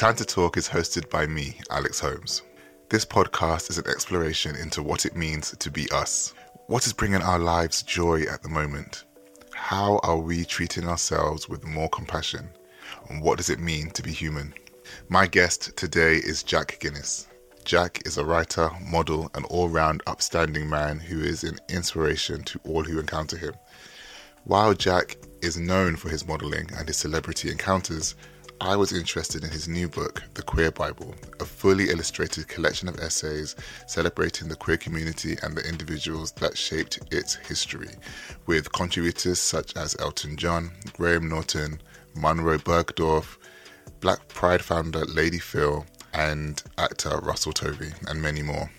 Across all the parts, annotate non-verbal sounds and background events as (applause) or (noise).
Time to Talk is hosted by me, Alex Holmes. This podcast is an exploration into what it means to be us. What is bringing our lives joy at the moment? How are we treating ourselves with more compassion? And what does it mean to be human? My guest today is Jack Guinness. Jack is a writer, model, and all round upstanding man who is an inspiration to all who encounter him. While Jack is known for his modeling and his celebrity encounters, I was interested in his new book, The Queer Bible, a fully illustrated collection of essays celebrating the queer community and the individuals that shaped its history, with contributors such as Elton John, Graham Norton, Munroe Bergdorf, Black Pride founder Lady Phyll, and actor Russell Tovey, and many more.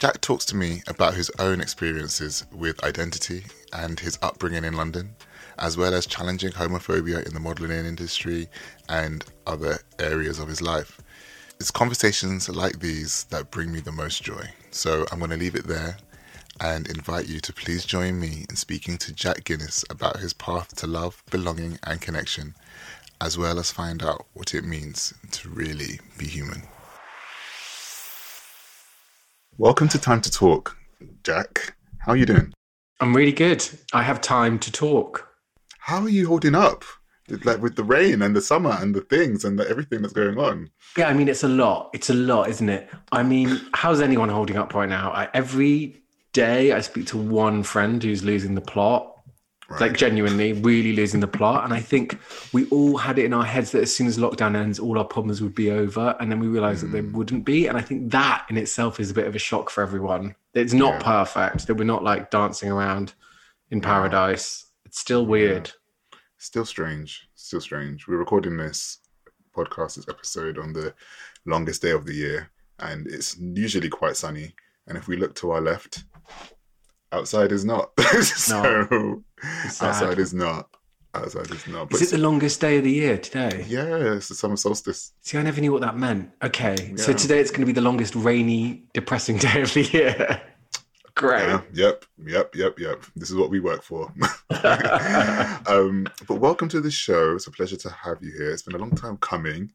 Jack talks to me about his own experiences with identity and his upbringing in London as well as challenging homophobia in the modeling industry and other areas of his life. It's conversations like these that bring me the most joy. So I'm going to leave it there and invite you to please join me in speaking to Jack Guinness about his path to love, belonging, and connection, as well as find out what it means to really be human. Welcome to Time to Talk, Jack. How are you doing? I'm really good. I have time to talk how are you holding up? Like with the rain and the summer and the things and the, everything that's going on. Yeah, I mean it's a lot. It's a lot, isn't it? I mean, how's anyone holding up right now? I, every day I speak to one friend who's losing the plot. Right. Like genuinely, really losing the plot. And I think we all had it in our heads that as soon as lockdown ends, all our problems would be over. And then we realized mm. that they mm. wouldn't be. And I think that in itself is a bit of a shock for everyone. It's not yeah. perfect, that we're not like dancing around in paradise. It's still weird. Yeah. Still strange. Still strange. We're recording this podcast, this episode on the longest day of the year, and it's usually quite sunny. And if we look to our left, outside is not. (laughs) so no. outside is not. Outside is not. But is it the longest day of the year today? Yeah, it's the summer solstice. See, I never knew what that meant. Okay, yeah. so today it's going to be the longest rainy, depressing (laughs) day of the year. Great. Yeah, yep, yep, yep, yep. This is what we work for. (laughs) (laughs) um, but welcome to the show. It's a pleasure to have you here. It's been a long time coming,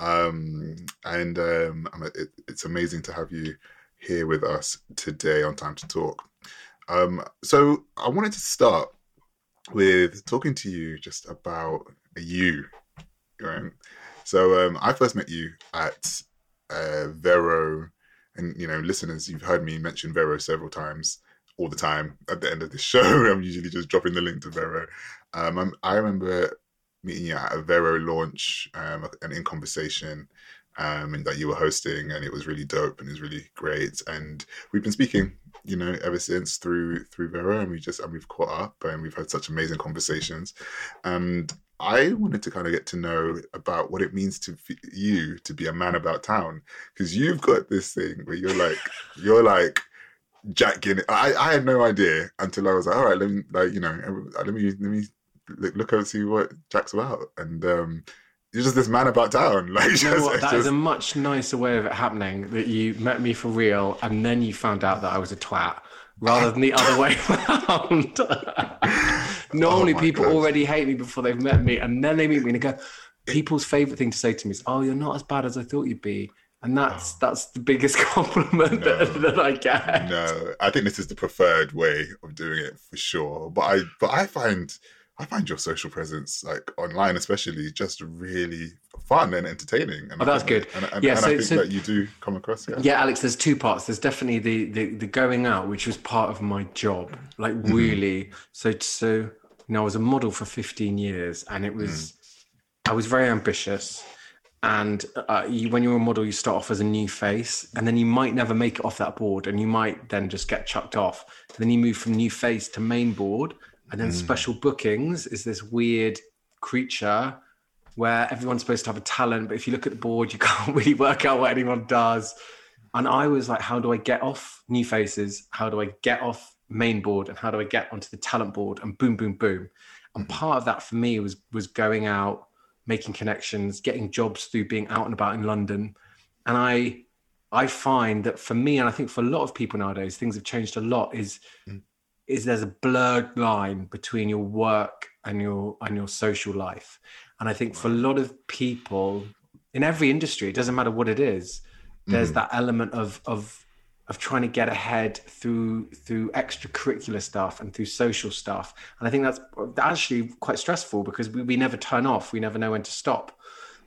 um, and um, it, it's amazing to have you here with us today on Time to Talk. Um, so I wanted to start with talking to you just about you. Right? So um, I first met you at uh, Vero and you know, listeners, you've heard me mention Vero several times, all the time. At the end of the (laughs) show, I'm usually just dropping the link to Vero. Um, i remember meeting you at a Vero launch um, and in conversation, um, and that you were hosting, and it was really dope and it was really great. And we've been speaking, you know, ever since through through Vero, and we just and we've caught up and we've had such amazing conversations. And I wanted to kind of get to know about what it means to you to be a man about town because you've got this thing where you're like you're like Jack Guinness. I, I had no idea until I was like, all right, let me like you know let me let me look, look and see what Jack's about, and um, you're just this man about town. (laughs) Like, you know what? That just... is a much nicer way of it happening. That you met me for real, and then you found out that I was a twat, rather than the other way (laughs) around. (laughs) Normally, oh people God. already hate me before they've met me, and then they meet me and they go. People's favorite thing to say to me is, "Oh, you're not as bad as I thought you'd be," and that's oh. that's the biggest (laughs) compliment no, that, that, I get. No, I think this is the preferred way of doing it for sure. But I, but I find. I find your social presence, like online especially, just really fun and entertaining. And oh, that's good. And, and, yeah, and so, I think so, that you do come across. Yeah. yeah, Alex. There's two parts. There's definitely the, the the going out, which was part of my job, like mm-hmm. really. So so you know, I was a model for 15 years, and it was mm. I was very ambitious. And uh, you, when you're a model, you start off as a new face, and then you might never make it off that board, and you might then just get chucked off. And then you move from new face to main board, and then mm. special bookings is this weird creature where everyone's supposed to have a talent, but if you look at the board, you (laughs) can't really work out what anyone does. And I was like, how do I get off new faces? How do I get off main board? And how do I get onto the talent board? And boom, boom, boom. And mm-hmm. part of that for me was was going out, making connections, getting jobs through being out and about in London. And I I find that for me, and I think for a lot of people nowadays, things have changed a lot. Is mm. is there's a blurred line between your work and your and your social life and I think for a lot of people, in every industry, it doesn't matter what it is. There's Mm. that element of of of trying to get ahead through through extracurricular stuff and through social stuff. And I think that's actually quite stressful because we, we never turn off. We never know when to stop.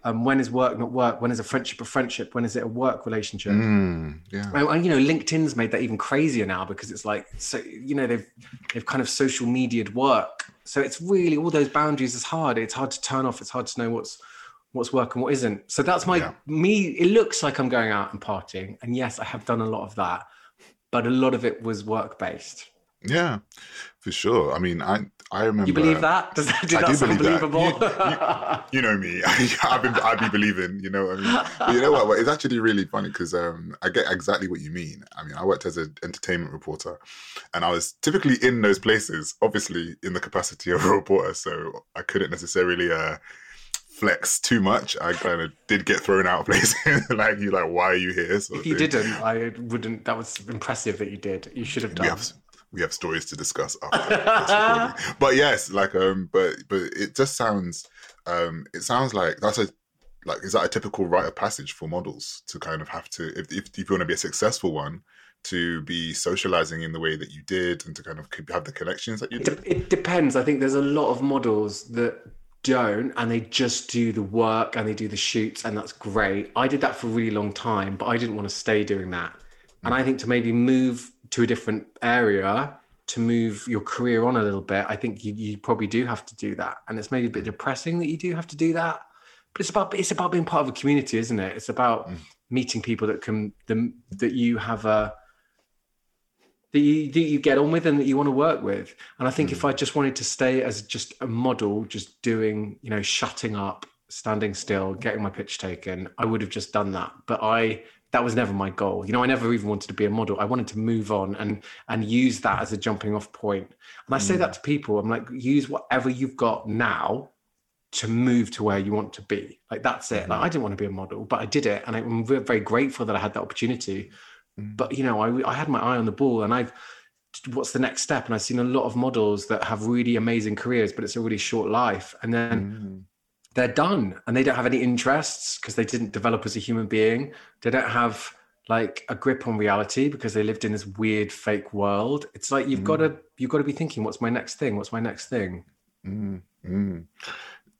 Um, when is work not work? When is a friendship a friendship? When is it a work relationship? Mm, yeah. And, and, you know, LinkedIn's made that even crazier now because it's like so you know they've they've kind of social mediaed work. So it's really all those boundaries is hard. It's hard to turn off. It's hard to know what's what's work and what isn't. So that's my Yeah. me. It looks like I'm going out and partying, and yes, I have done a lot of that, but a lot of it was work based. Yeah, for sure. I mean, I I remember. You believe that? Does that, I that do sound believe that. believable? You know me. (laughs) I've been I've been believing. You know what I mean. But you know what? Well, It's actually really funny because um, I get exactly what you mean. I mean, I worked as an entertainment reporter, and I was typically in those places, obviously in the capacity of a reporter. So I couldn't necessarily uh, flex too much. I kind of did get thrown out of places. (laughs) like you, like why are you here? Sort if you thing. didn't, I wouldn't. That was impressive that you did. You should have we done. have we have stories to discuss after (laughs) but yes like um but but it just sounds um it sounds like that's a like is that a typical rite of passage for models to kind of have to if, if, if you want to be a successful one to be socializing in the way that you did and to kind of have the connections that you did it depends. I think there's a lot of models that don't and they just do the work and they do the shoots and that's great. I did that for a really long time, but I didn't want to stay doing that. And I think to maybe move to a different area to move your career on a little bit, I think you, you probably do have to do that. And it's maybe a bit depressing that you do have to do that. But it's about it's about being part of a community, isn't it? It's about Mm. meeting people that can the, that you have a that you that you get on with and that you want to work with. And I think if hmm. I just wanted to stay as just a model, just doing, you know, shutting up, standing still, getting my pitch taken, I would have just done that. But I that was never my goal. You know, I never even wanted to be a model. I wanted to move on and and use that as a jumping off point. And I say that hmm. to people. I'm like, use whatever you've got now to move to where you want to be. Like that's it. Hmm. Like I didn't want to be a model, but I did it, and I'm very grateful that I had that opportunity. But you know, I I had my eye on the ball, and I've what's the next step? And I've seen a lot of models that have really amazing careers, but it's a really short life, and then Mm. they're done, and they don't have any interests because they didn't develop as a human being. They don't have like a grip on reality because they lived in this weird fake world. It's like you've got to you've got to be thinking, what's my next thing? What's my next thing? Mm, mm.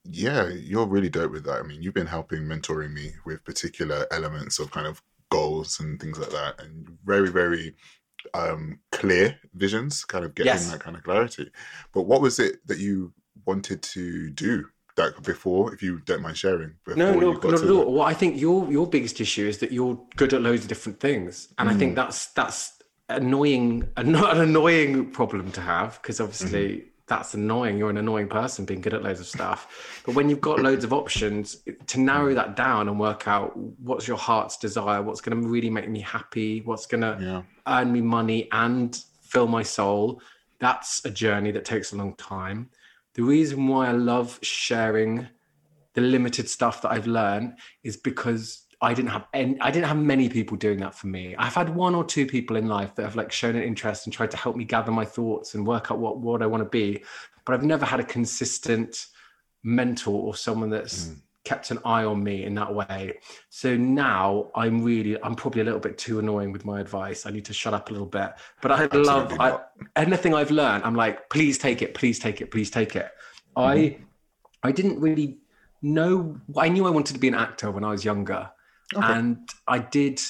Yeah, you're really dope with that. I mean, you've been helping mentoring me with particular elements of kind of goals and things like that, and very, very um, clear visions, kind of getting Yes. that kind of clarity. But what was it that you wanted to do that before, if you don't mind sharing? Before No, no, not at all. Well, I think your your biggest issue is that you're good at loads of different things, and I Mm. think that's that's annoying, (laughs) an annoying problem to have because obviously Mm-hmm. That's annoying. You're an annoying person being good at loads of stuff, but when you've got loads of options, to narrow that down and work out what's your heart's desire, what's going to really make me happy, what's going to Yeah. earn me money and fill my soul. That's a journey that takes a long time. The reason why I love sharing the limited stuff that I've learned is because I didn't have any, I didn't have many people doing that for me. I've had one or two people in life that have like shown an interest and tried to help me gather my thoughts and work out what what I want to be, but I've never had a consistent mentor or someone that's mm. kept an eye on me in that way. So now I'm really I'm probably a little bit too annoying with my advice. I need to shut up a little bit. But I love I, anything I've learned. I'm like, please take it, please take it, please take it. I mm-hmm. I didn't really know. I knew I wanted to be an actor when I was younger, and I did.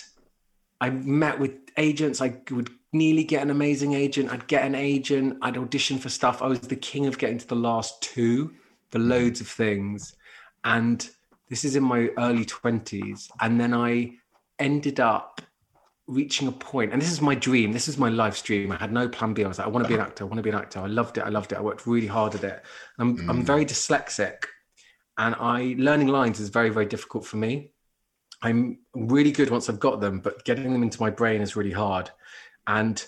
I met with agents. I would nearly get an amazing agent. I'd get an agent. I'd audition for stuff. I was the king of getting to the last two, for loads of things, and this is in my early twenties. And then I ended up reaching a point, and this is my dream. This is my life's dream. I had no plan B. I was like, I want to be an actor. I want to be an actor. I loved it. I loved it. I worked really hard at it. I'm, I'm mm. very dyslexic, and I learning lines is very, very difficult for me. I'm really good once I've got them, but getting them into my brain is really hard. And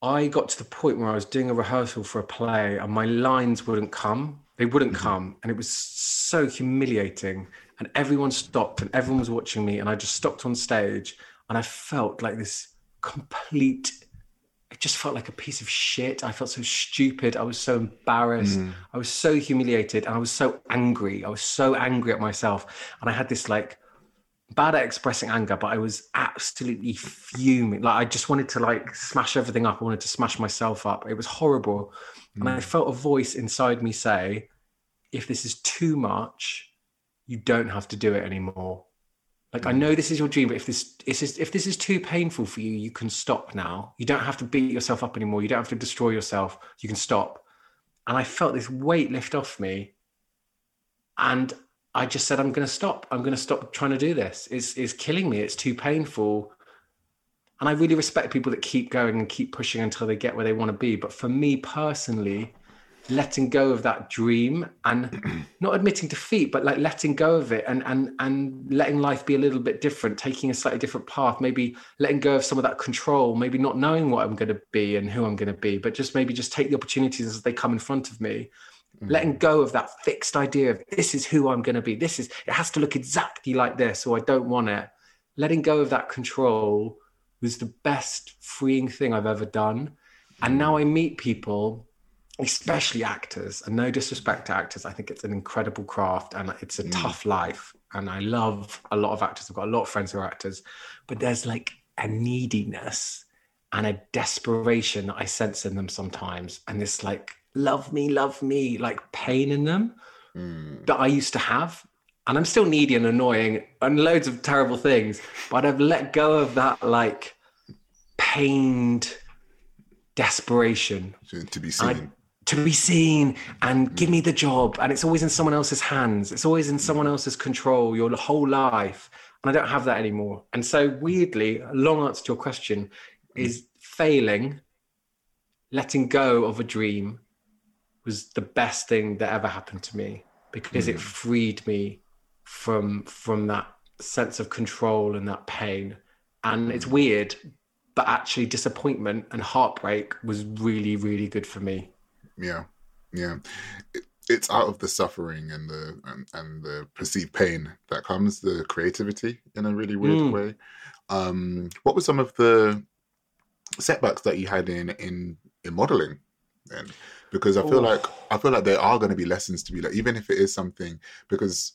I got to the point where I was doing a rehearsal for a play, and my lines wouldn't come. They wouldn't come, and it was so humiliating. And everyone stopped, and everyone was watching me, and I just stopped on stage, and I felt like this complete it just felt like a piece of shit. I felt so stupid. I was so embarrassed. Mm. I was so humiliated and I was so angry. I was so angry at myself. And I had this like bad at expressing anger, but I was absolutely fuming. Like I just wanted to like smash everything up. I wanted to smash myself up. It was horrible. Mm. And I mm. felt a voice inside me say, if this is too much, you don't have to do it anymore. Like I mm. know this is your dream, but if this is if this is too painful for you, you can stop now. You don't have to beat yourself up anymore. You don't have to destroy yourself. You can stop. And I felt this weight lift off me. And I just said, I'm going to stop. I'm going to stop trying to do this. It's, it's killing me. It's too painful. And I really respect people that keep going and keep pushing until they get where they want to be. But for me personally, letting go of that dream and (clears throat) not admitting defeat but like letting go of it and and and letting life be a little bit different taking a slightly different path maybe letting go of some of that control maybe not knowing what i'm going to be and who i'm going to be but just maybe just take the opportunities as they come in front of me mm. letting go of that fixed idea of this is who i'm going to be. This is it has to look exactly like this or i don't want it. Letting go of that control was the best freeing thing i've ever done. And now i meet people especially actors and no disrespect to actors i think it's an incredible craft and it's a mm. tough life and i love a lot of actors. I've got a lot of friends who are actors. But there's like a neediness and a desperation that i sense in them sometimes and this like love me love me like pain in them mm. that i used to have. And i'm still needy and annoying and loads of terrible things but i've let go of that like pained desperation. To be seen. to be seen and give me the job. And it's always in someone else's hands. It's always in someone else's control your whole life. And i don't have that anymore. And so weirdly a long answer to your question is failing letting go of a dream was the best thing that ever happened to me because mm. it hmm. freed me from from that sense of control and that pain and it's weird but actually disappointment and heartbreak was really really good for me yeah, yeah. It, it's out of the suffering and the and, and, the perceived pain that comes the creativity in a really weird mm. way. Um, what were some of the setbacks that you had in in in modeling then? Because I feel Ooh. like I feel like there are going to be lessons to be like, even if it is something. Because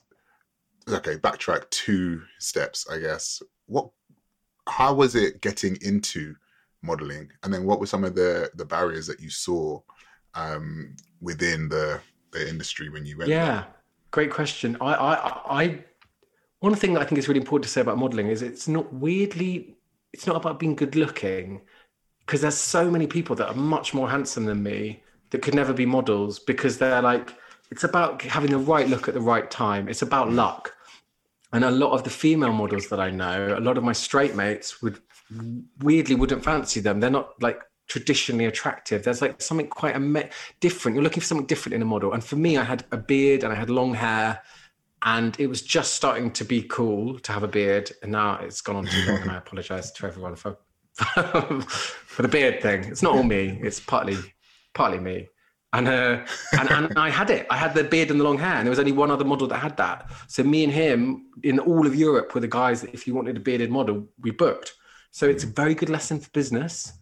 okay, backtrack two steps, I guess. What? How was it getting into modeling, and then what were some of the the barriers that you saw um, within the the industry when you went? Yeah, there? great question. I, I, I, one thing that I think is really important to say about modeling is it's not weirdly, it's not about being good looking, because there's so many people that are much more handsome than me that could never be models because they're like, it's about having the right look at the right time. It's about luck. And a lot of the female models that I know, a lot of my straight mates would weirdly wouldn't fancy them. They're not like traditionally attractive. There's like something quite a different. You're looking for something different in a model. And for me, I had a beard and I had long hair, and it was just starting to be cool to have a beard. And now it's gone on too long, and I apologize to everyone for (laughs) for the beard thing. It's not all me. It's partly partly me. And, uh, and and (laughs) I had it. I had the beard and the long hair, and there was only one other model that had that. So me and him in all of Europe were the guys that if you wanted a bearded model, we booked. So it's a very good lesson for business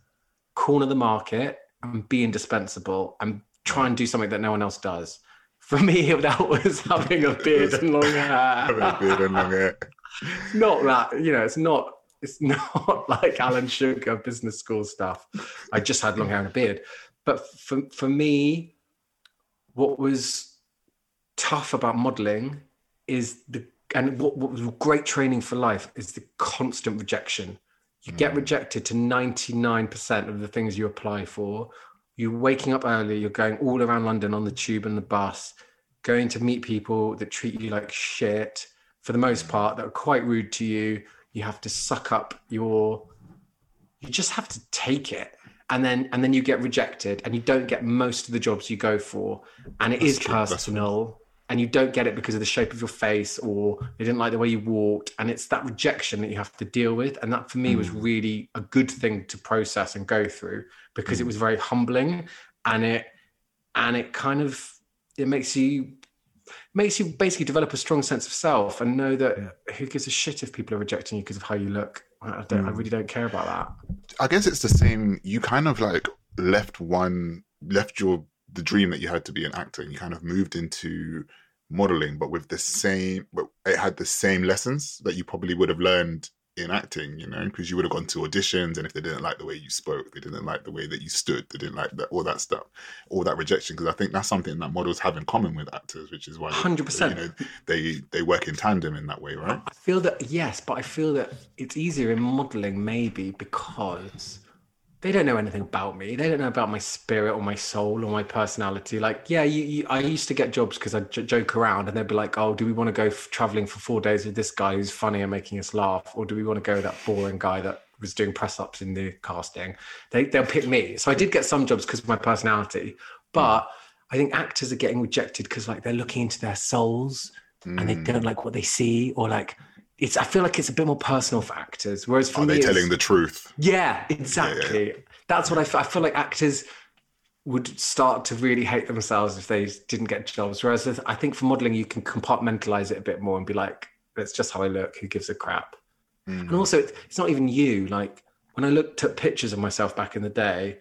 corner the market and be indispensable and try and do something that no one else does. For me, (laughs) that was having a beard and long (laughs) hair. having a beard and long hair. not that, you know, it's not it's not like Alan Sugar business school stuff. I just had long hair and a beard. But for for me, what was tough about modeling is the and what, what was great training for life is the constant rejection you get mm. rejected to 99% of the things you apply for. You're waking up early, you're going all around London on the tube and the bus, going to meet people that treat you like shit for the most part, that are quite rude to you. You have to suck up your, you just have to take it. And then, and then you get rejected and you don't get most of the jobs you go for. And it That's is true. personal and you don't get it because of the shape of your face or they didn't like the way you walked and it's that rejection that you have to deal with and that for me mm. was really a good thing to process and go through because mm. it was very humbling and it and it kind of it makes you makes you basically develop a strong sense of self and know that who gives a shit if people are rejecting you because of how you look. I, don't, I mm. really don't care about that. I guess it's the same. You kind of like left one, left your the dream that you had to be an actor, and you kind of moved into modeling, but with the same, but it had the same lessons that you probably would have learned in acting, you know, because you would have gone to auditions, and if they didn't like the way you spoke, they didn't like the way that you stood, they didn't like that all that stuff, all that rejection. Because I think that's something that models have in common with actors, which is why 100%. you know, they they work in tandem in that way, right? I feel that yes, but I feel that it's easier in modeling maybe because they don't know anything about me. They don't know about my spirit or my soul or my personality. Like, yeah, you, you, I used to get jobs because I j- joke around and they'd be like, "Oh, do we want to go f- traveling for four days with this guy who's funny and making us laugh, or do we want to go with that boring guy that was doing press ups in the casting?" They they'll pick me. So I did get some jobs because of my personality, but I think actors are getting rejected because like they're looking into their souls and Mm. they don't like what they see or like it's i feel like it's a bit more personal for actors whereas for Are me they telling the truth? yeah exactly that's what I feel. I feel like actors would start to really hate themselves if they didn't get jobs whereas i think for modeling you can compartmentalize it a bit more and be like that's just how i look who gives a crap Mm. and also it's not even you like when i looked at pictures of myself back in the day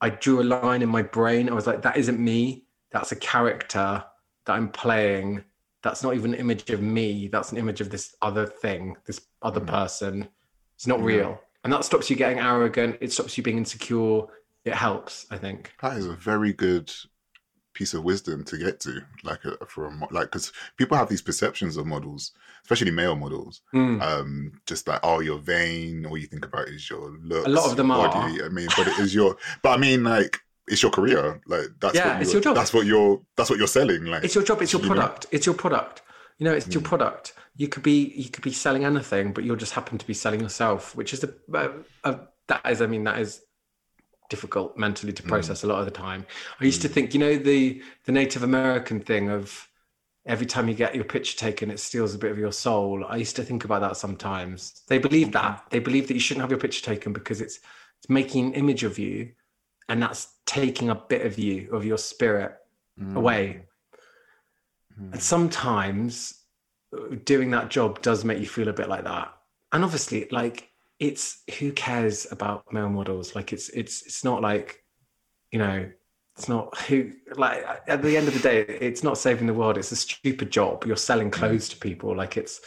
i drew a line in my brain i was like that isn't me that's a character that i'm playing that's not even an image of me that's an image of this other thing this other person it's not real and that stops you getting arrogant it stops you being insecure it helps i think That is a very good piece of wisdom to get to, like a, for a, mo- like because people have these perceptions of models, especially male models. Mm. Um, just like oh, you're vain. All you think about is your look A lot of them your are. I mean, but it is your. But I mean, like it's your career. Like that's Yeah, what it's you're- your job. That's what you're. That's what you're selling. Like it's your job it's your you know? product it's your product you know it's your hmm. product you could be you could be selling anything but you'll just happen to be selling yourself which is a, a, a that is i mean that is difficult mentally to hmm. process a lot of the time i used to hmm. think you know the the native american thing of every time you get your picture taken it steals a bit of your soul i used to think about that sometimes they believe that they believe that you shouldn't have your picture taken because it's it's making an image of you and that's taking a bit of you of your spirit away. And sometimes uh, doing that job does make you feel a bit like that. And obviously, like it's who cares about male models? Like it's it's it's not like you know it's not who like at the end of the day it's not saving the world. It's a stupid job. You're selling clothes to people. Like it's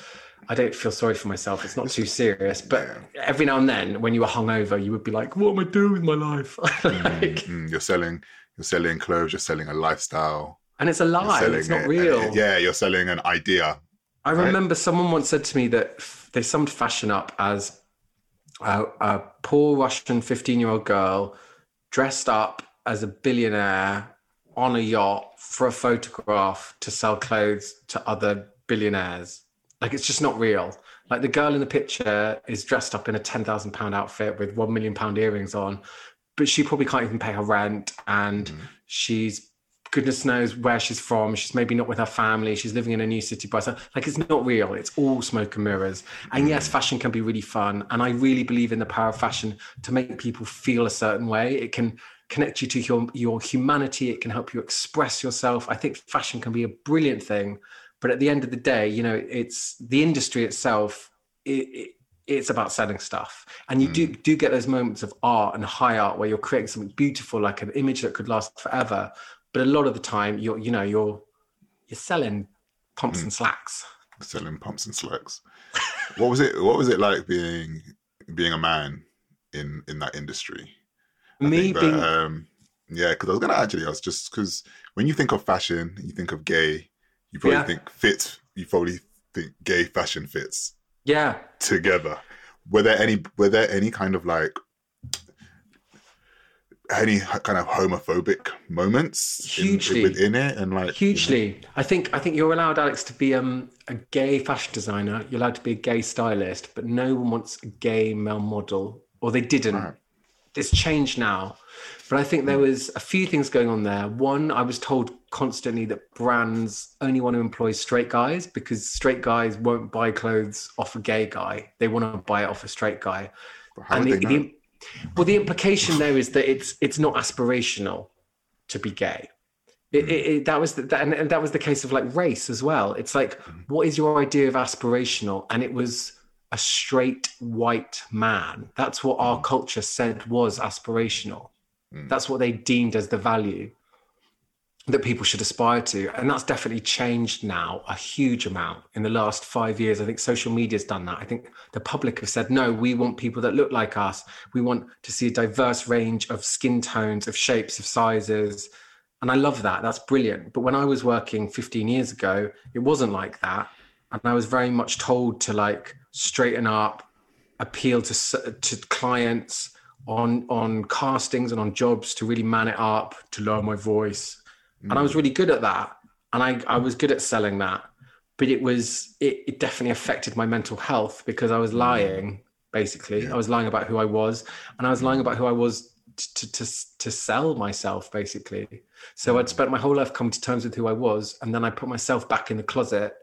i don't feel sorry for myself it's not too serious but every now and then when you were hungover you would be like what am i doing with my life (laughs) like, Mm, you're selling. You're selling clothes. You're selling a lifestyle. and it's a lie it's not real yeah, you're selling an idea. I remember someone once said to me that f- they summed fashion up as a, a poor Russian 15 year old girl dressed up as a billionaire on a yacht for a photograph to sell clothes to other billionaires. Like it's just not real. Like the girl in the picture is dressed up in a £10,000 outfit with £1 million earrings on, but she probably can't even pay her rent and mm. she's goodness knows where she's from. She's maybe not with her family. She's living in a new city by herself. Like it's not real. It's all smoke and mirrors. And yes, mm. fashion can be really fun. And I really believe in the power of fashion to make people feel a certain way. It can connect you to your, your humanity. It can help you express yourself. I think fashion can be a brilliant thing. But at the end of the day, you know, it's the industry itself. It, it, it's about selling stuff and you do do get those moments of art and high art where you're creating something beautiful like an image that could last forever but a lot of the time you're you know you're you're selling pumps and slacks selling pumps and slacks. what was it? What was it like being being a man in in that industry? I me that, being um, yeah, because I was gonna actually ask just because when you think of fashion, you think of gay, you probably Yeah. think fits. You probably think gay fashion fits yeah together. Were there any? Were there any kind of like? Any kind of homophobic moments in- Hugely. within it, and like hugely i think i think you're allowed alex to be um, a gay fashion designer you're allowed to be a gay stylist but no one wants a gay male model or they didn't Right. it's changed now but i think there was a few things going on there one i was told constantly that brands only want to employ straight guys because straight guys won't buy clothes off a gay guy they want to buy it off a straight guy and the, the, well the implication there is that it's it's not aspirational to be gay It, it, it, that was the, that, and, and that was the case of like race as well. It's like, what is your idea of aspirational? And it was a straight white man. That's what our culture said was aspirational. That's what they deemed as the value that people should aspire to. And that's definitely changed now a huge amount in the last five years. I think social media's done that. I think the public have said, no, we want people that look like us. We want to see a diverse range of skin tones, of shapes, of sizes. And I love that. That's brilliant. But when I was working 15 years ago, it wasn't like that. And I was very much told to like straighten up, appeal to, to clients, on on castings and on jobs to really man it up, to lower my voice. And I was really good at that. And I, I was good at selling that. But it was it, it definitely affected my mental health because I was mm. lying, basically. I was lying about who I was. And I was lying mm. about who I was to to to sell myself, basically. So mm. I'd spent my whole life coming to terms with who I was, and then I put myself back in the closet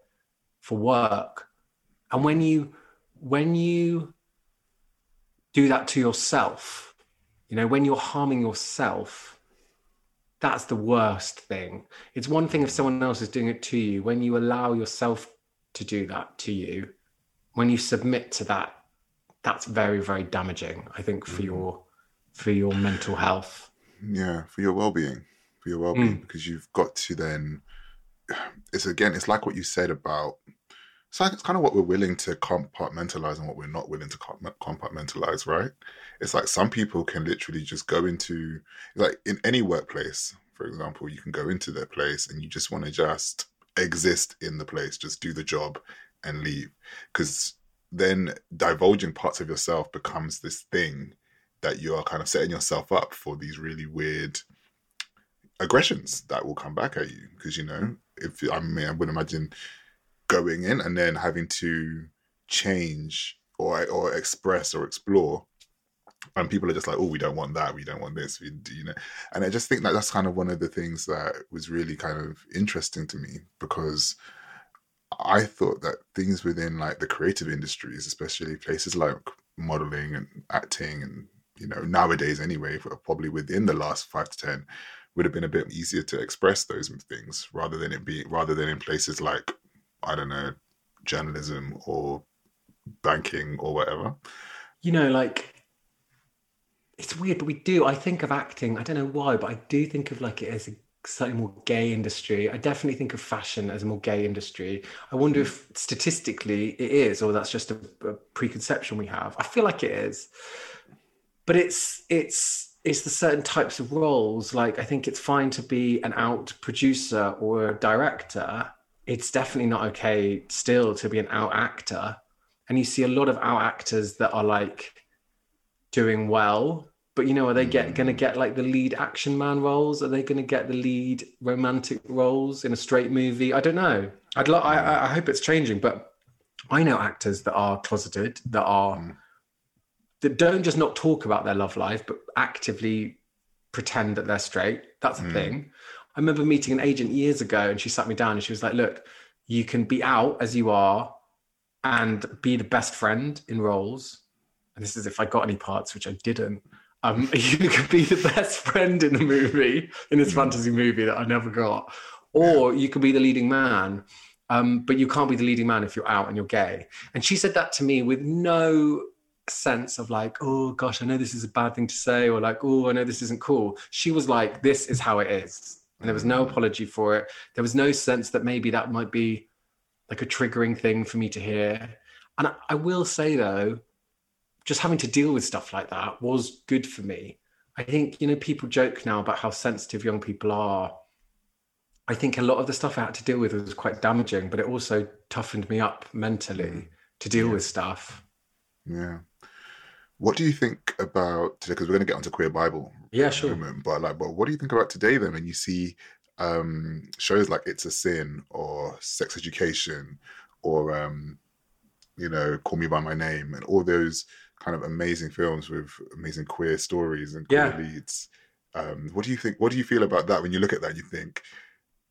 for work. And when you when you do that to yourself. You know, when you're harming yourself, that's the worst thing. It's one thing if someone else is doing it to you. When you allow yourself to do that to you, when you submit to that, that's very, very damaging, I think, for your for your mental health. Yeah, for your well being. For your well being, Mm. because you've got to then (sighs) it's again, it's like what you said about like it's kind of what we're willing to compartmentalize and what we're not willing to compartmentalize, right? It's like some people can literally just go into like in any workplace, for example, you can go into their place and you just want to just exist in the place, just do the job and leave. Because then divulging parts of yourself becomes this thing that you are kind of setting yourself up for these really weird aggressions that will come back at you. Because you know, if I mean, I would imagine going in and then having to change or or express or explore. And people are just like oh we don't want that. We don't want this. We you know. And i just think that that's kind of one of the things that was really kind of interesting to me because i thought that things within like the creative industries especially places like modeling and acting and you know nowadays anyway probably within the last five to ten would have been a bit easier to express those things rather than it being rather than in places like I don't know, journalism or banking or whatever. You know, like it's weird, but we do. I think of acting. I don't know why, but I do think of like it as a slightly more gay industry. I definitely think of fashion as a more gay industry. I wonder if statistically it is, or that's just a, a preconception we have. I feel like it is, but it's it's it's the certain types of roles. Like I think it's fine to be an out producer or director. It's definitely not okay still to be an out actor. And you see a lot of out actors that are like doing well but you know are they get mm. going to get like the lead action man roles? Are they going to get the lead romantic roles in a straight movie? I don't know. I'd lo- I, I- I hope it's changing but i know actors that are closeted that are mm. that don't just not talk about their love life but actively pretend that they're straight. That's a mm. thing i remember meeting an agent years ago and she sat me down and she was like look you can be out as you are and be the best friend in roles and this is if I got any parts, which I didn't. Um, (laughs) you could be the best friend in a movie, in this fantasy movie that I never got, or you could be the leading man. Um, but you can't be the leading man if you're out and you're gay. And she said that to me with no sense of like, oh gosh, I know this is a bad thing to say, or like, oh, I know this isn't cool. She was like, this is how it is. And there was no apology for it. There was no sense that maybe that might be like a triggering thing for me to hear. And I, I will say though, just having to deal with stuff like that was good for me. I think, you know, people joke now about how sensitive young people are. I think a lot of the stuff I had to deal with was quite damaging, but it also toughened me up mentally mm. to deal with stuff. Yeah. What do you think about today? Because we're going to get onto Queer Bible. Yeah, sure. moment, but like, but what do you think about today then? When you see um, shows like It's a Sin or Sex Education or um, you know Call Me by My Name and all those kind of amazing films with amazing queer stories and queer Yeah. leads. Um, what do you think? What do you feel about that when you look at that? You think,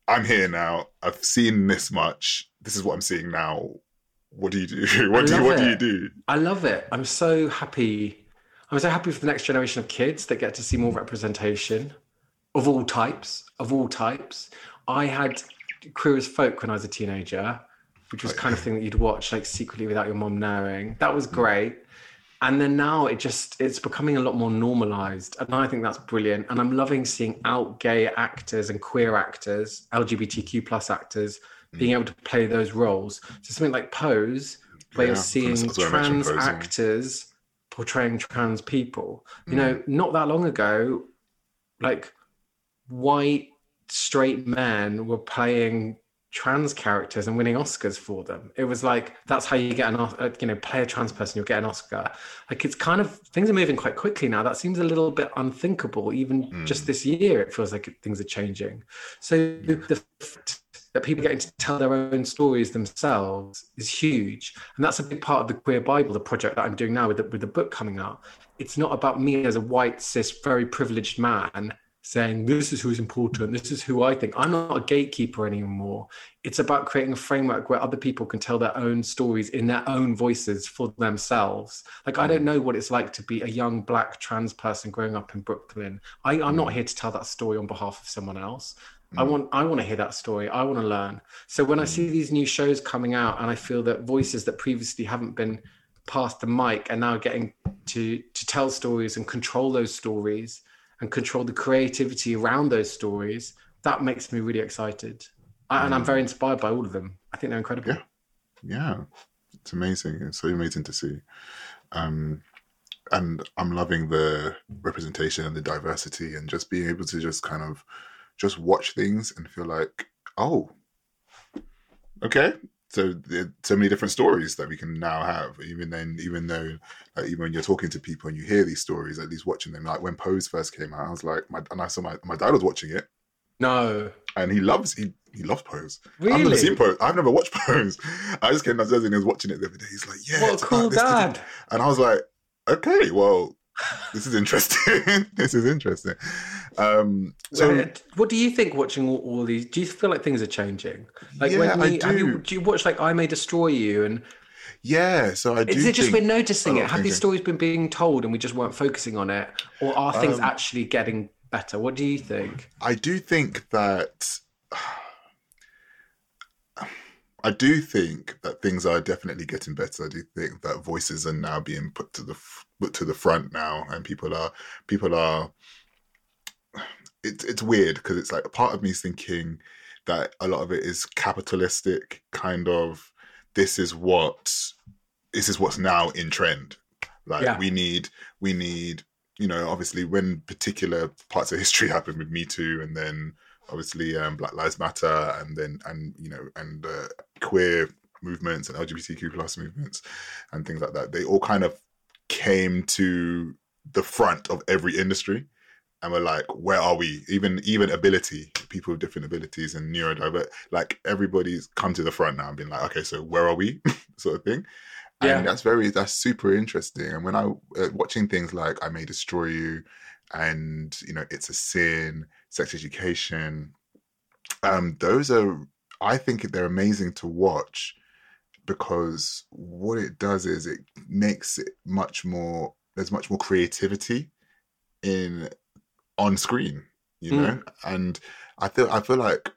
I'm here now. I've seen this much. This is what I'm seeing now. What do you do? (laughs) What do you What do you do? I love it. I'm so happy. I'm so happy for the next generation of kids that get to see more representation. of all types, of all types. I had Queer as Folk when I was a teenager, which was kind of thing that you'd watch like secretly without your mom knowing. That was mm. great. And then now it just it's becoming a lot more normalized. And I think that's brilliant. And I'm loving seeing out gay actors and queer actors, LGBTQ plus actors, mm. being able to play those roles. So something like Pose, where Yeah, you're seeing that's what I mentioned, trans actors portraying trans people. You Mm. know, not that long ago, like white straight men were playing trans characters and winning Oscars for them. It was like that's how you get an uh, you know play a trans person you'll get an Oscar. Like it's kind of things are moving quite quickly now. That seems a little bit unthinkable even just this year. It feels like things are changing. So the that people getting to tell their own stories themselves is huge, and that's a big part of the Queer Bible, the project that I'm doing now with the, with the book coming out. It's not about me as a white cis very privileged man saying this is who's important. This is who i think. I'm not a gatekeeper anymore. It's about creating a framework where other people can tell their own stories in their own voices for themselves. Like i don't know what it's like to be a young black trans person growing up in brooklyn. I, i'm not mm. here to tell that story on behalf of someone else I want I want to hear that story. I want to learn. So when I see these new shows coming out and I feel that voices that previously haven't been past the mic are now getting to to tell stories and control those stories and control the creativity around those stories, that makes me really excited. I, and I'm very inspired by all of them. I think they're incredible. Yeah. yeah it's amazing it's so amazing to see um and i'm loving the representation and the diversity and just being able to just kind of just watch things and feel like oh okay so there are so many different stories that we can now have even then even though like, even when you're talking to people and you hear these stories at least watching them like when pose first came out i was like my and i saw my, my dad was watching it No, and he loves he he loves Pose. Really? I've never seen Pose. I've never watched (laughs) Pose. I just came downstairs and he was watching it the other day. He's like, "Yeah, what a cool about this, this, dad. this." and I was like, "Okay, well, this is interesting. (laughs) this is interesting." Um, so what do you think watching all, all these? Do you feel like things are changing? Like Yeah, when I you, have you do. do you watch like I May Destroy You and yeah, so I do. is it just we're noticing it? Have these stories been being told and we just weren't focusing on it, or are things Um, actually getting better? What do you think? I do think that. (sighs) I do think that things are definitely getting better. I do think that voices are now being put to the f- to the front now, and people are people are. It's it's weird because it's like a part of me is thinking that a lot of it is capitalistic, kind of. This is what this is what's now in trend. Like Yeah. we need we need you know obviously when particular parts of history (laughs) happened with Me Too and then obviously um, Black Lives Matter and then and you know and uh, queer movements and LGBTQ plus movements and things like that. They all kind of came to the front of every industry and we're like, where are we? Even even ability, people with different abilities and neurodiverse, like everybody's come to the front now and been like, okay, so where are we, (laughs) sort of thing. Yeah. And that's very that's super interesting. And when I uh, watching things like I May Destroy You, and you know It's a Sin, Sex Education, um, those are I think they're amazing to watch because what it does is it makes it much more. There's much more creativity in on screen, you Mm. know, and I feel I feel like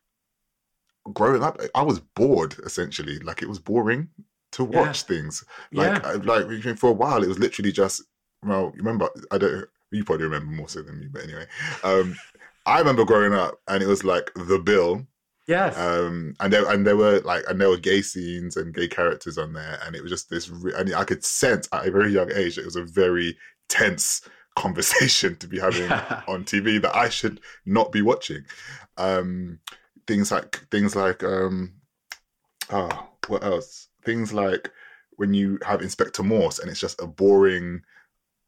growing up, I was bored essentially. Like it was boring to Yeah. watch things. Like yeah, I, like for a while, it was literally just. Well, remember, I don't. You probably remember more so than me, but anyway, um, I remember growing up, and it was like the Bill, yes, um, and there and there were like and there were gay scenes and gay characters on there, and it was just this. Re- and I could sense at a very young age it was a very tense (laughs) conversation to be having on TV that I should not be watching. Um, things like things like um, oh, what else? Things like when you have Inspector Morse and it's just a boring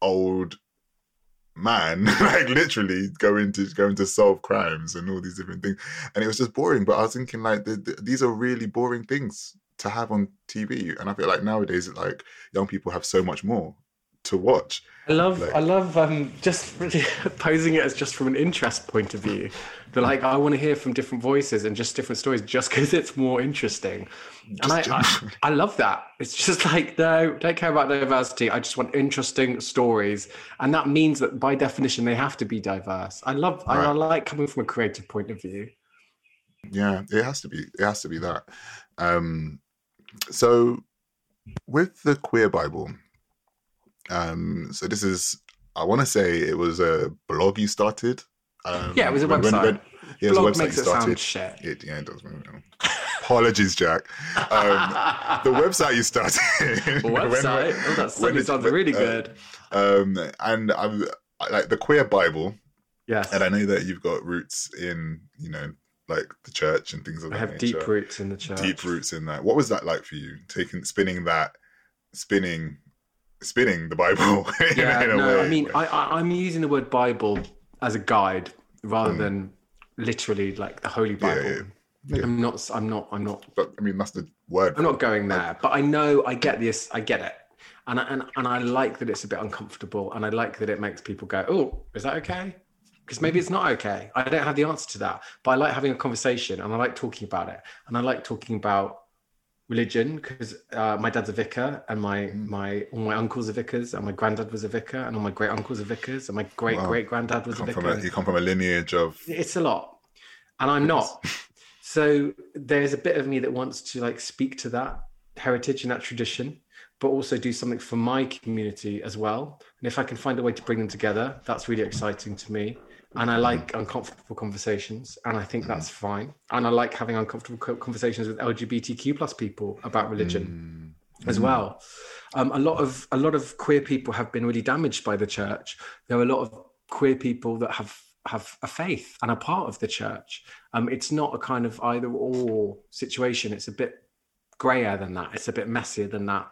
old man, (laughs) like literally going to going to solve crimes and all these different things, and it was just boring. But I was thinking like the, the, these are really boring things to have on TV, and I feel like nowadays like young people have so much more to watch. I love, like, I love um, just (laughs) posing it as just from an interest point of view. They're like, I want to hear from different voices and just different stories, just because it's more interesting. And I, I, I, love that. It's just (laughs) like, no, don't care about diversity. I just want interesting stories, and that means that by definition they have to be diverse. I love, right. I, I like coming from a creative point of view. Yeah, it has to be. It has to be that. Um, so, with the queer Bible, um, so this is I want to say it was a blog you started. Um, yeah, it was a when, website. When, when, yeah, blog it was a website makes it sound shit. It, yeah, it does. Apologies, Jack. Um, the (laughs) website you started. (laughs) website. When, oh, that sounds really uh, good. Um, and I'm like the queer Bible. Yes. And I know that you've got roots in, you know, like the church and things like that. I have nature. deep roots in the church. Deep roots in that. What was that like for you? Taking spinning that, spinning spinning the Bible. (laughs) yeah, no, I mean, I, I, am using the word Bible as a guide rather mm. than literally like the Holy Bible. Yeah, yeah. Yeah. I'm not. I'm not. I'm not. But I mean, that's the word. I'm not going there. But I know. I get this. I get it. And I, and and I like that it's a bit uncomfortable, and I like that it makes people go, "Oh, is that okay?" Because maybe it's not okay. I don't have the answer to that, but I like having a conversation, and I like talking about it, and I like talking about religion because uh, my dad's a vicar and my mm. my all my uncles are vicars and my granddad was a vicar and all my great uncles are vicars and my great wow. great granddad was a vicar. A, you come from a lineage of it's a lot, and I'm not. (laughs) so there's a bit of me that wants to like speak to that heritage and that tradition, but also do something for my community as well. And if I can find a way to bring them together, that's really exciting to me and I like uncomfortable conversations, and I think that's fine. And I like having uncomfortable conversations with LGBTQ plus people about religion mm. as well. Um, a lot of a lot of queer people have been really damaged by the church. There are a lot of queer people that have have a faith and are part of the church. Um, it's not a kind of either or situation. It's a bit grayer than that. It's a bit messier than that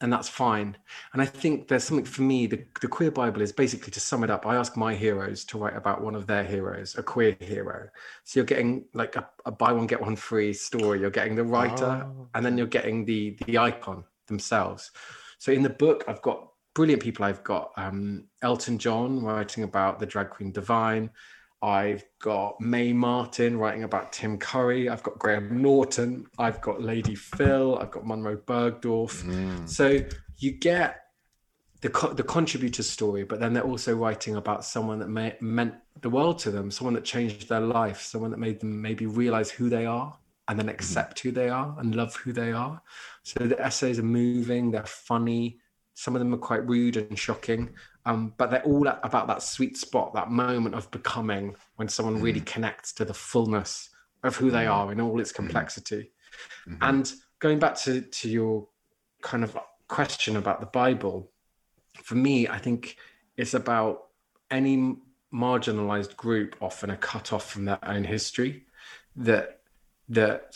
and that's fine. And I think there's something for me, the, the queer Bible is basically to sum it up. I ask my heroes to write about one of their heroes, a queer hero. So you're getting like a, a buy one, get one free story. You're getting the writer oh. and then you're getting the the icon themselves. So in the book, I've got brilliant people. I've got um, Elton John writing about the drag queen Divine. I've got Mae Martin writing about Tim Curry. I've got Graham Norton. I've got Lady Phyll. I've got Munroe Bergdorf. Mm. So you get the co- the contributor story, but then they're also writing about someone that may, meant the world to them, someone that changed their life, someone that made them maybe realize who they are and then accept who they are and love who they are. So the essays are moving, they're funny. Some of them are quite rude and shocking, um, but they're all about that sweet spot, that moment of becoming when someone mm. really connects to the fullness of who they mm. are in all its mm-hmm. complexity. Mm-hmm. And going back to, to your kind of question about the Bible, for me, I think it's about any marginalized group often are cut off from their own history that that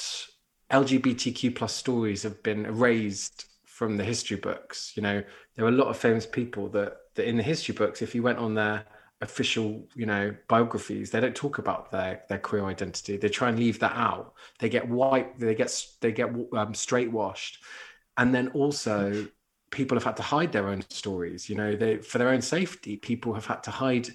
lgbtq plus stories have been erased from the history books you know there are a lot of famous people that that in the history books, if you went on their official, you know, biographies, they don't talk about their their queer identity. They try and leave that out. They get white. They get they get um, straight washed, and then also people have had to hide their own stories. You know, they for their own safety, people have had to hide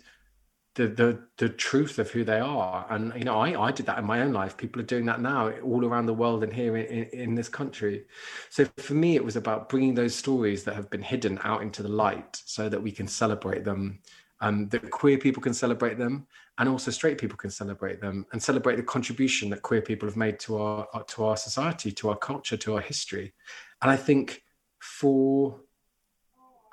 the the the truth of who they are. And you know, I I did that in my own life. People are doing that now all around the world and here in, in this country. So for me, it was about bringing those stories that have been hidden out into the light, so that we can celebrate them. Um, that queer people can celebrate them, and also straight people can celebrate them, and celebrate the contribution that queer people have made to our to our society, to our culture, to our history. And I think for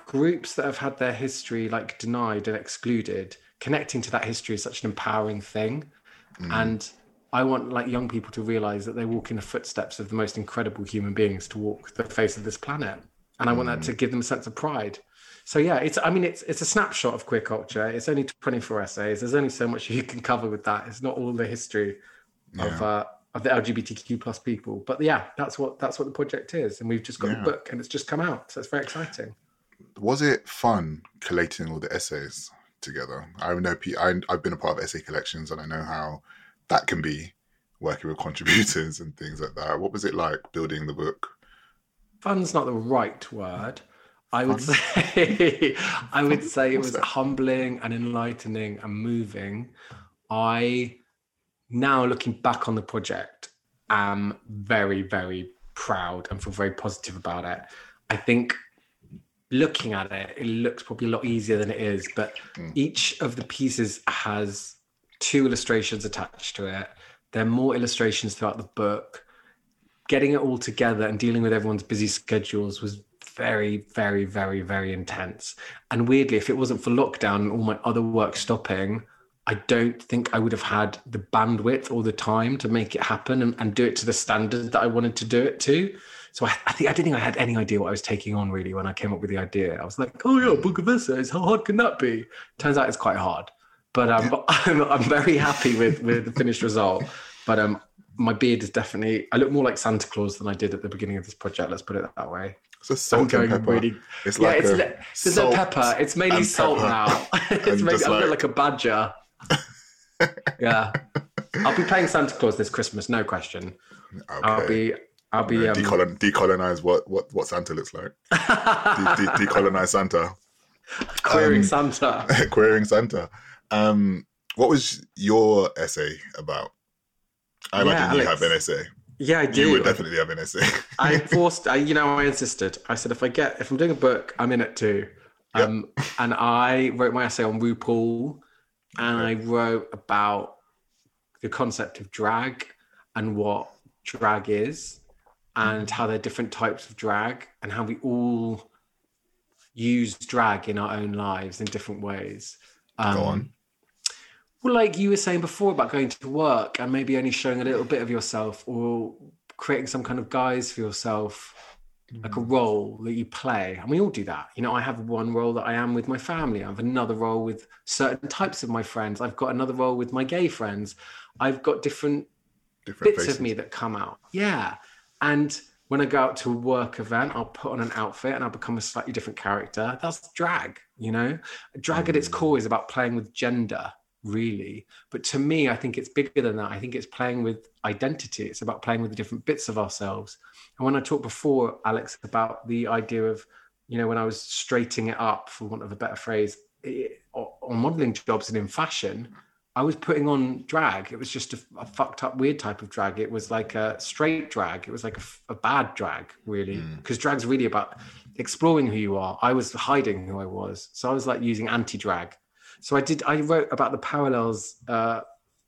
groups that have had their history like denied and excluded connecting to that history is such an empowering thing. Mm. And I want like young people to realize that they walk in the footsteps of the most incredible human beings to walk the face of this planet. And I want that to mm. give them a sense of pride. So yeah, it's I mean it's it's a snapshot of queer culture. It's only 24 essays. There's only so much you can cover with that. It's not all the history yeah. of uh, of the LGBTQ plus people. But yeah, that's what that's what the project is. And we've just got yeah. the book and it's just come out. So it's very exciting. Was it fun collating all the essays? Together. I know I, I've been a part of essay collections, and I know how that can be working with (laughs) contributors and things like that. What was it like building the book? Fun's not the right word. I would say I would (laughs) say it was humbling and enlightening and moving. I now looking back on the project am very, very proud and feel very positive about it. I think looking at it, it looks probably a lot easier than it is, but Mm. each of the pieces has two illustrations attached to it. There are more illustrations throughout the book. Getting it all together and dealing with everyone's busy schedules was very, very, very, very intense. And weirdly, if it wasn't for lockdown and all my other work stopping, I don't think I would have had the bandwidth or the time to make it happen and, and do it to the standard that I wanted to do it to. So I, I think I didn't think I had any idea what I was taking on really when I came up with the idea. I was like, oh yeah, a book of essays. How hard can that be? Turns out it's quite hard. But um, (laughs) I'm, I'm very happy with with the finished result. But um, my beard is definitely. I look more like Santa Claus than I did at the beginning of this project. Let's put it that way. It's a salt and pepper. really. It's yeah, like it's a there's no pepper. It's mainly salt pepper. now. (laughs) it's mainly, just I look like- like a badger. (laughs) yeah, I'll be playing Santa Claus this Christmas, no question. I'll be. I'll be. Um, Decolon- decolonize what, what, what Santa looks like. De- de- (laughs) decolonize Santa. queering um, Santa. (laughs) Querying Santa. Um, what was your essay about? I Yeah, imagine you Alex. have an essay. Yeah, I do. You would definitely have an essay. I (laughs) forced, I, you know, I insisted. I said, if I get, if I'm doing a book, I'm in it too. Yep. Um, and I wrote my essay on RuPaul, and I wrote about the concept of drag and what drag is, and how there are different types of drag, and how we all use drag in our own lives in different ways. Um, Go on. Well, like you were saying before about going to work and maybe only showing a little bit of yourself or creating some kind of guise for yourself, like a role that you play. And we all do that. You know, I have one role that I am with my family, I have another role with certain types of my friends, I've got another role with my gay friends, I've got different Different bits faces. of me that come out. Yeah. And when I go out to a work event, I'll put on an outfit and I'll become a slightly different character. That's drag, you know? Drag at its mm. core is about playing with gender, really. But to me, I think it's bigger than that. I think it's playing with identity. It's about playing with the different bits of ourselves. And when I talked before, Alex, about the idea of, you know, when I was straightening it up, for want of a better phrase, it, on modeling jobs and in fashion, I was putting on drag. It was just a, a fucked up, weird type of drag. It was like a straight drag. It was like a bad drag, really, because drag's really about exploring who you are. I was hiding who I was, so I was like using anti-drag. So I did. I wrote about the parallels uh,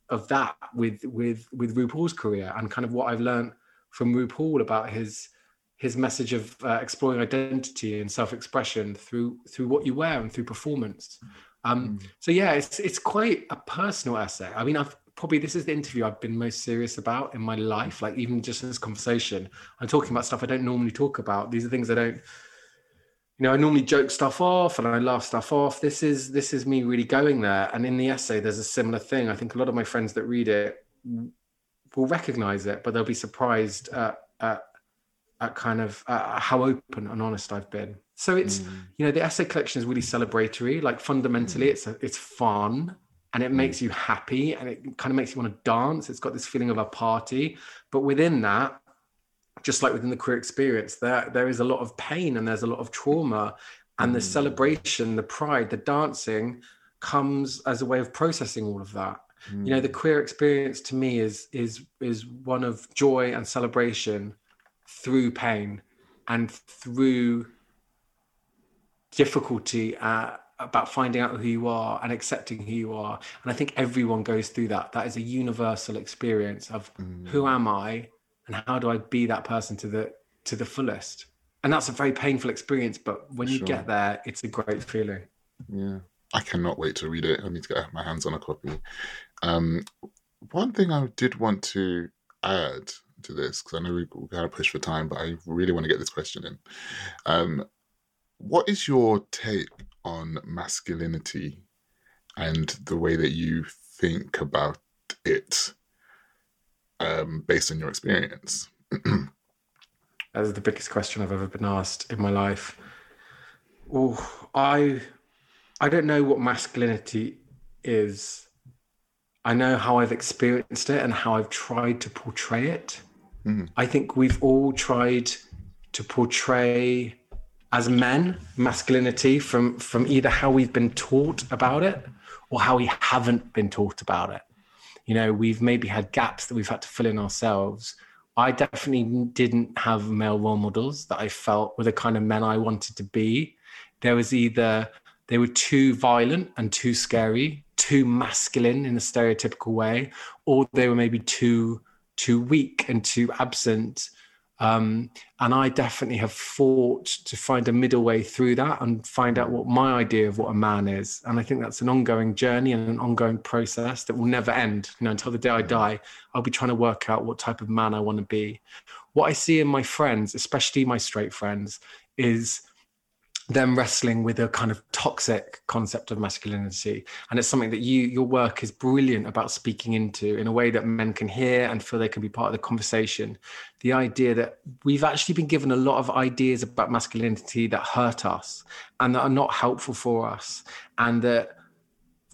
of that with with with RuPaul's career and kind of what I've learned from RuPaul about his his message of uh, exploring identity and self-expression through through what you wear and through performance. Um, so yeah, it's it's quite a personal essay. I mean, I've probably this is the interview I've been most serious about in my life. Like even just in this conversation, I'm talking about stuff I don't normally talk about. These are things I don't. You know, I normally joke stuff off and I laugh stuff off. This is this is me really going there. And in the essay, there's a similar thing. I think a lot of my friends that read it will recognize it, but they'll be surprised at at, at kind of uh, how open and honest I've been. So it's hmm. you know the essay collection is really celebratory. Like fundamentally, hmm. it's a, it's fun and it hmm. makes you happy and it kind of makes you want to dance. It's got this feeling of a party, but within that, just like within the queer experience, there there is a lot of pain and there's a lot of trauma, and the celebration, the pride, the dancing comes as a way of processing all of that. You know, the queer experience to me is is is one of joy and celebration through pain and through difficulty uh, about finding out who you are and accepting who you are. And I think everyone goes through that. That is a universal experience of who am I and how do I be that person to the to the fullest. And that's a very painful experience, but when you Sure. get there, it's a great feeling. Yeah. I cannot wait to read it. I need to get my hands on a copy. Um, one thing I did want to add to this, because I know we, we kind of push for time, but I really want to get this question in. Um, what is your take on masculinity and the way that you think about it um, based on your experience? (clears throat) That is the biggest question I've ever been asked in my life. Oh, I I don't know what masculinity is. I know how I've experienced it and how I've tried to portray it. Mhm. I think we've all tried to portray as men, masculinity from from either how we've been taught about it or how we haven't been taught about it. You know, we've maybe had gaps that we've had to fill in ourselves. I definitely didn't have male role models that I felt were the kind of men I wanted to be. There was either they were too violent and too scary, too masculine in a stereotypical way, or they were maybe too too weak and too absent um, and I definitely have fought to find a middle way through that and find out what my idea of what a man is. And I think that's an ongoing journey and an ongoing process that will never end. You know, until the day I die, I'll be trying to work out what type of man I want to be. What I see in my friends, especially my straight friends, is them wrestling with a kind of toxic concept of masculinity. And it's something that you your work is brilliant about speaking into in a way that men can hear and feel they can be part of the conversation. The idea that we've actually been given a lot of ideas about masculinity that hurt us and that are not helpful for us and that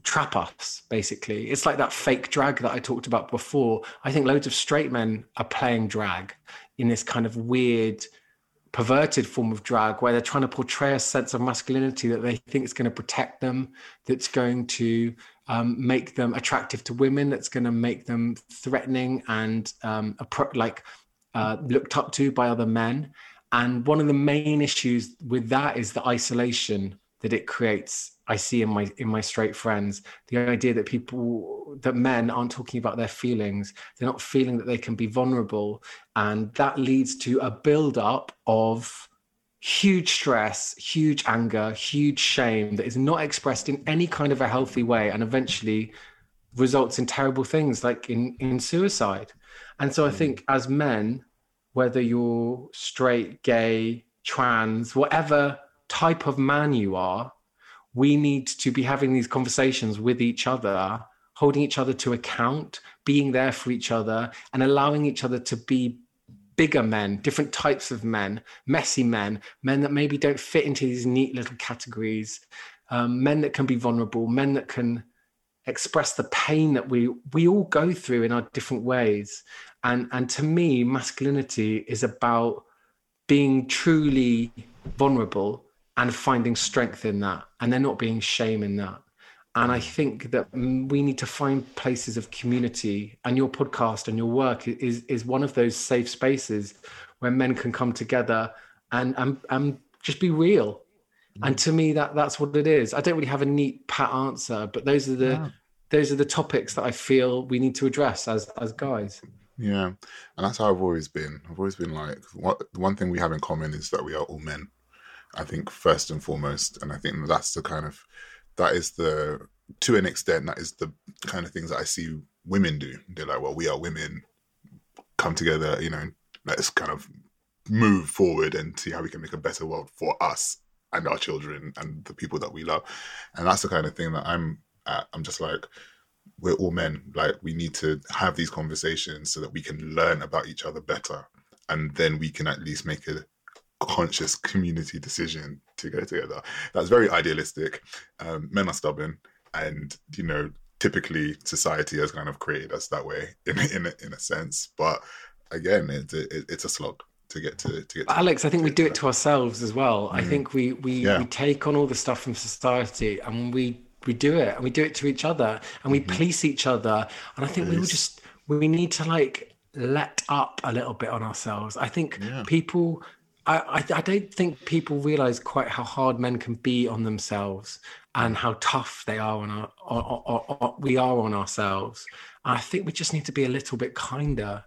trap us basically. It's like that fake drag that i talked about before. I think loads of straight men are playing drag in this kind of weird perverted form of drag where they're trying to portray a sense of masculinity that they think is going to protect them, that's going to um, make them attractive to women, that's going to make them threatening and um, like uh, looked up to by other men. And one of the main issues with that is the isolation that it creates I see in my in my straight friends the idea that people that men aren't talking about their feelings they're not feeling that they can be vulnerable and that leads to a build up of huge stress huge anger huge shame that is not expressed in any kind of a healthy way and eventually results in terrible things like in in suicide and so i mm. think as men whether you're straight gay trans whatever type of man you are we need to be having these conversations with each other, holding each other to account, being there for each other, and allowing each other to be bigger men, different types of men, messy men, men that maybe don't fit into these neat little categories, um, men that can be vulnerable, men that can express the pain that we we all go through in our different ways. And and to me, masculinity is about being truly vulnerable and finding strength in that and there not being shame in that. And i think that we need to find places of community and your podcast and your work is is one of those safe spaces where men can come together and and, and just be real. Mm. and to me that that's what it is. I don't really have a neat pat answer but those are the yeah. those are the topics that i feel we need to address as as guys. Yeah. And that's how i've always been. I've always been like what one thing we have in common is that we are all men I think first and foremost, and I think that's the kind of that is the to an extent that is the kind of things that I see women do. They're like, well, we are women, come together, you know, let's kind of move forward and see how we can make a better world for us and our children and the people that we love. And that's the kind of thing that I'm at. I'm just like, we're all men. Like we need to have these conversations so that we can learn about each other better. And then we can at least make a conscious community decision to go together. That's very idealistic. Um, men are stubborn, and you know, typically society has kind of created us that way (laughs) in in a, in a sense. But again, it's a, it's a slog to get to, to get. To, Alex, I think we do it to ourselves as well. Mm. I think we we, yeah. we take on all the stuff from society and we we do it and we do it to each other and we mm-hmm. police each other. And I think we all just we need to like let up a little bit on ourselves. I think yeah. people I, I, I don't think people realize quite how hard men can be on themselves and how tough they are on our we are on ourselves. And I think we just need to be a little bit kinder.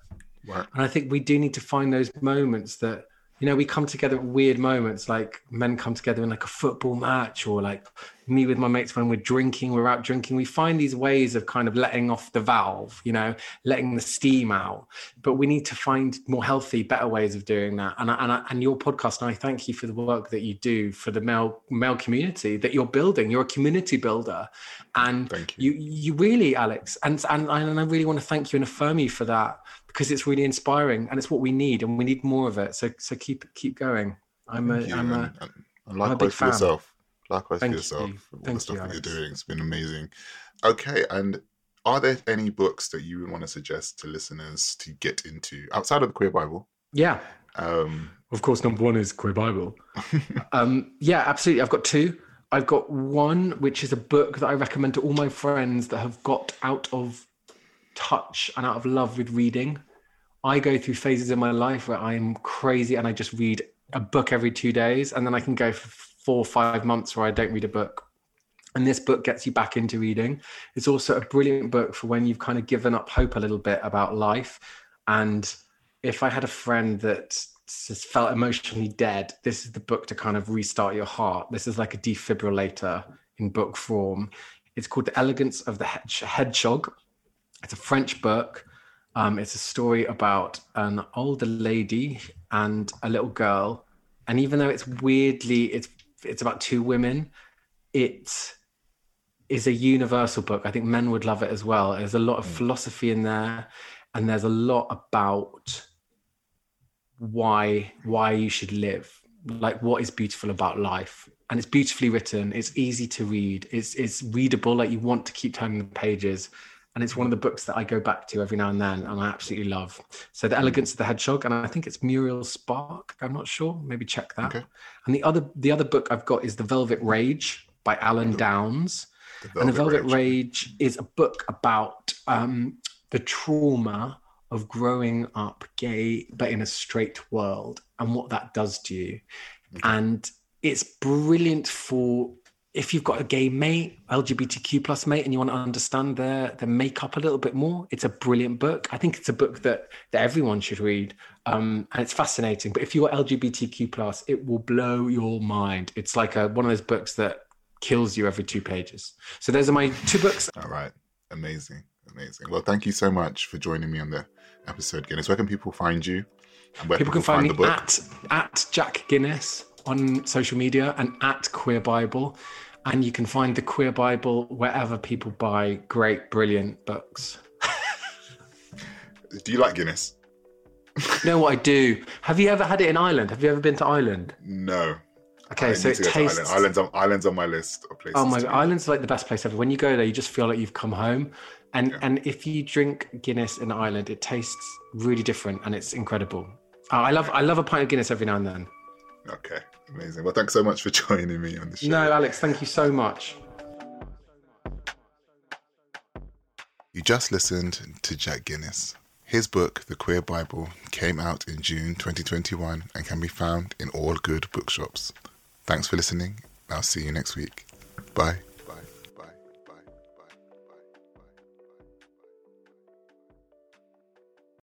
Right. And I think we do need to find those moments that you know, we come together at weird moments, like men come together in like a football match, or like me with my mates when we're drinking, we're out drinking. We find these ways of kind of letting off the valve, you know, letting the steam out. But we need to find more healthy, better ways of doing that. And I, and I, and your podcast, and I thank you for the work that you do for the male male community that you're building. You're a community builder, and you. you you really, Alex, and and and I really want to thank you and affirm you for that because it's really inspiring and it's what we need and we need more of it. So so keep keep going. I'm a am a, and, and likewise I'm a big for fan. yourself. Likewise Thank for yourself. You. For all Thank the stuff you, that you're doing. It's been amazing. Okay, and are there any books that you would want to suggest to listeners to get into outside of the queer Bible? Yeah. Um, Of course, number one is Queer Bible. (laughs) um, yeah, absolutely. I've got two. I've got one, which is a book that I recommend to all my friends that have got out of touch and out of love with reading. I go through phases in my life where I'm crazy and I just read a book every two days, and then I can go for four or five months where I don't read a book. And this book gets you back into reading. It's also a brilliant book for when you've kind of given up hope a little bit about life. And if I had a friend that just felt emotionally dead, this is the book to kind of restart your heart. This is like a defibrillator in book form. It's called The Elegance of the Hedgehog. It's a French book. Um, it's a story about an older lady and a little girl. And even though it's weirdly, it's it's about two women, it is a universal book. I think men would love it as well. There's a lot of mm. philosophy in there, and there's a lot about why why you should live like what is beautiful about life and it's beautifully written it's easy to read it's it's readable like you want to keep turning the pages and it's one of the books that I go back to every now and then and I absolutely love. So the Elegance of the Hedgehog and I think it's Muriel Spark, I'm not sure, maybe check that. Okay. And the other the other book I've got is The Velvet Rage by Alan Downs. The and The Velvet Rage. Rage is a book about um, the trauma of growing up gay but in a straight world and what that does to you. Okay. And it's brilliant for if you've got a gay mate, LGBTQ plus mate, and you want to understand their their makeup a little bit more, it's a brilliant book. I think it's a book that that everyone should read, um, and it's fascinating. But if you are LGBTQ plus, it will blow your mind. It's like a, one of those books that kills you every two pages. So those are my two books. All right, amazing, amazing. Well, thank you so much for joining me on the episode, Guinness. Where can people find you? people, people, can find, find me at at Jack Guinness on social media and at Queer Bible. And you can find the Queer Bible wherever people buy great, brilliant books. (laughs) do you like Guinness? no, I do. Have you ever had it in Ireland? Have you ever been to Ireland? No. Okay, so it tastes. Ireland. Ireland's on Ireland's on my list of places. Oh my! Ireland's like the best place ever. When you go there, you just feel like you've come home. And yeah. and if you drink Guinness in Ireland, it tastes really different and it's incredible. Oh, I love I love a pint of Guinness every now and then. Okay, amazing. Well, thanks so much for (laughs) joining me on the show. No, Alex, thank you so much. You just listened to Jack Guinness. His book, The Queer Bible, came out in June 2021 and can be found in all good bookshops. Thanks for listening. I'll see you next week. Bye.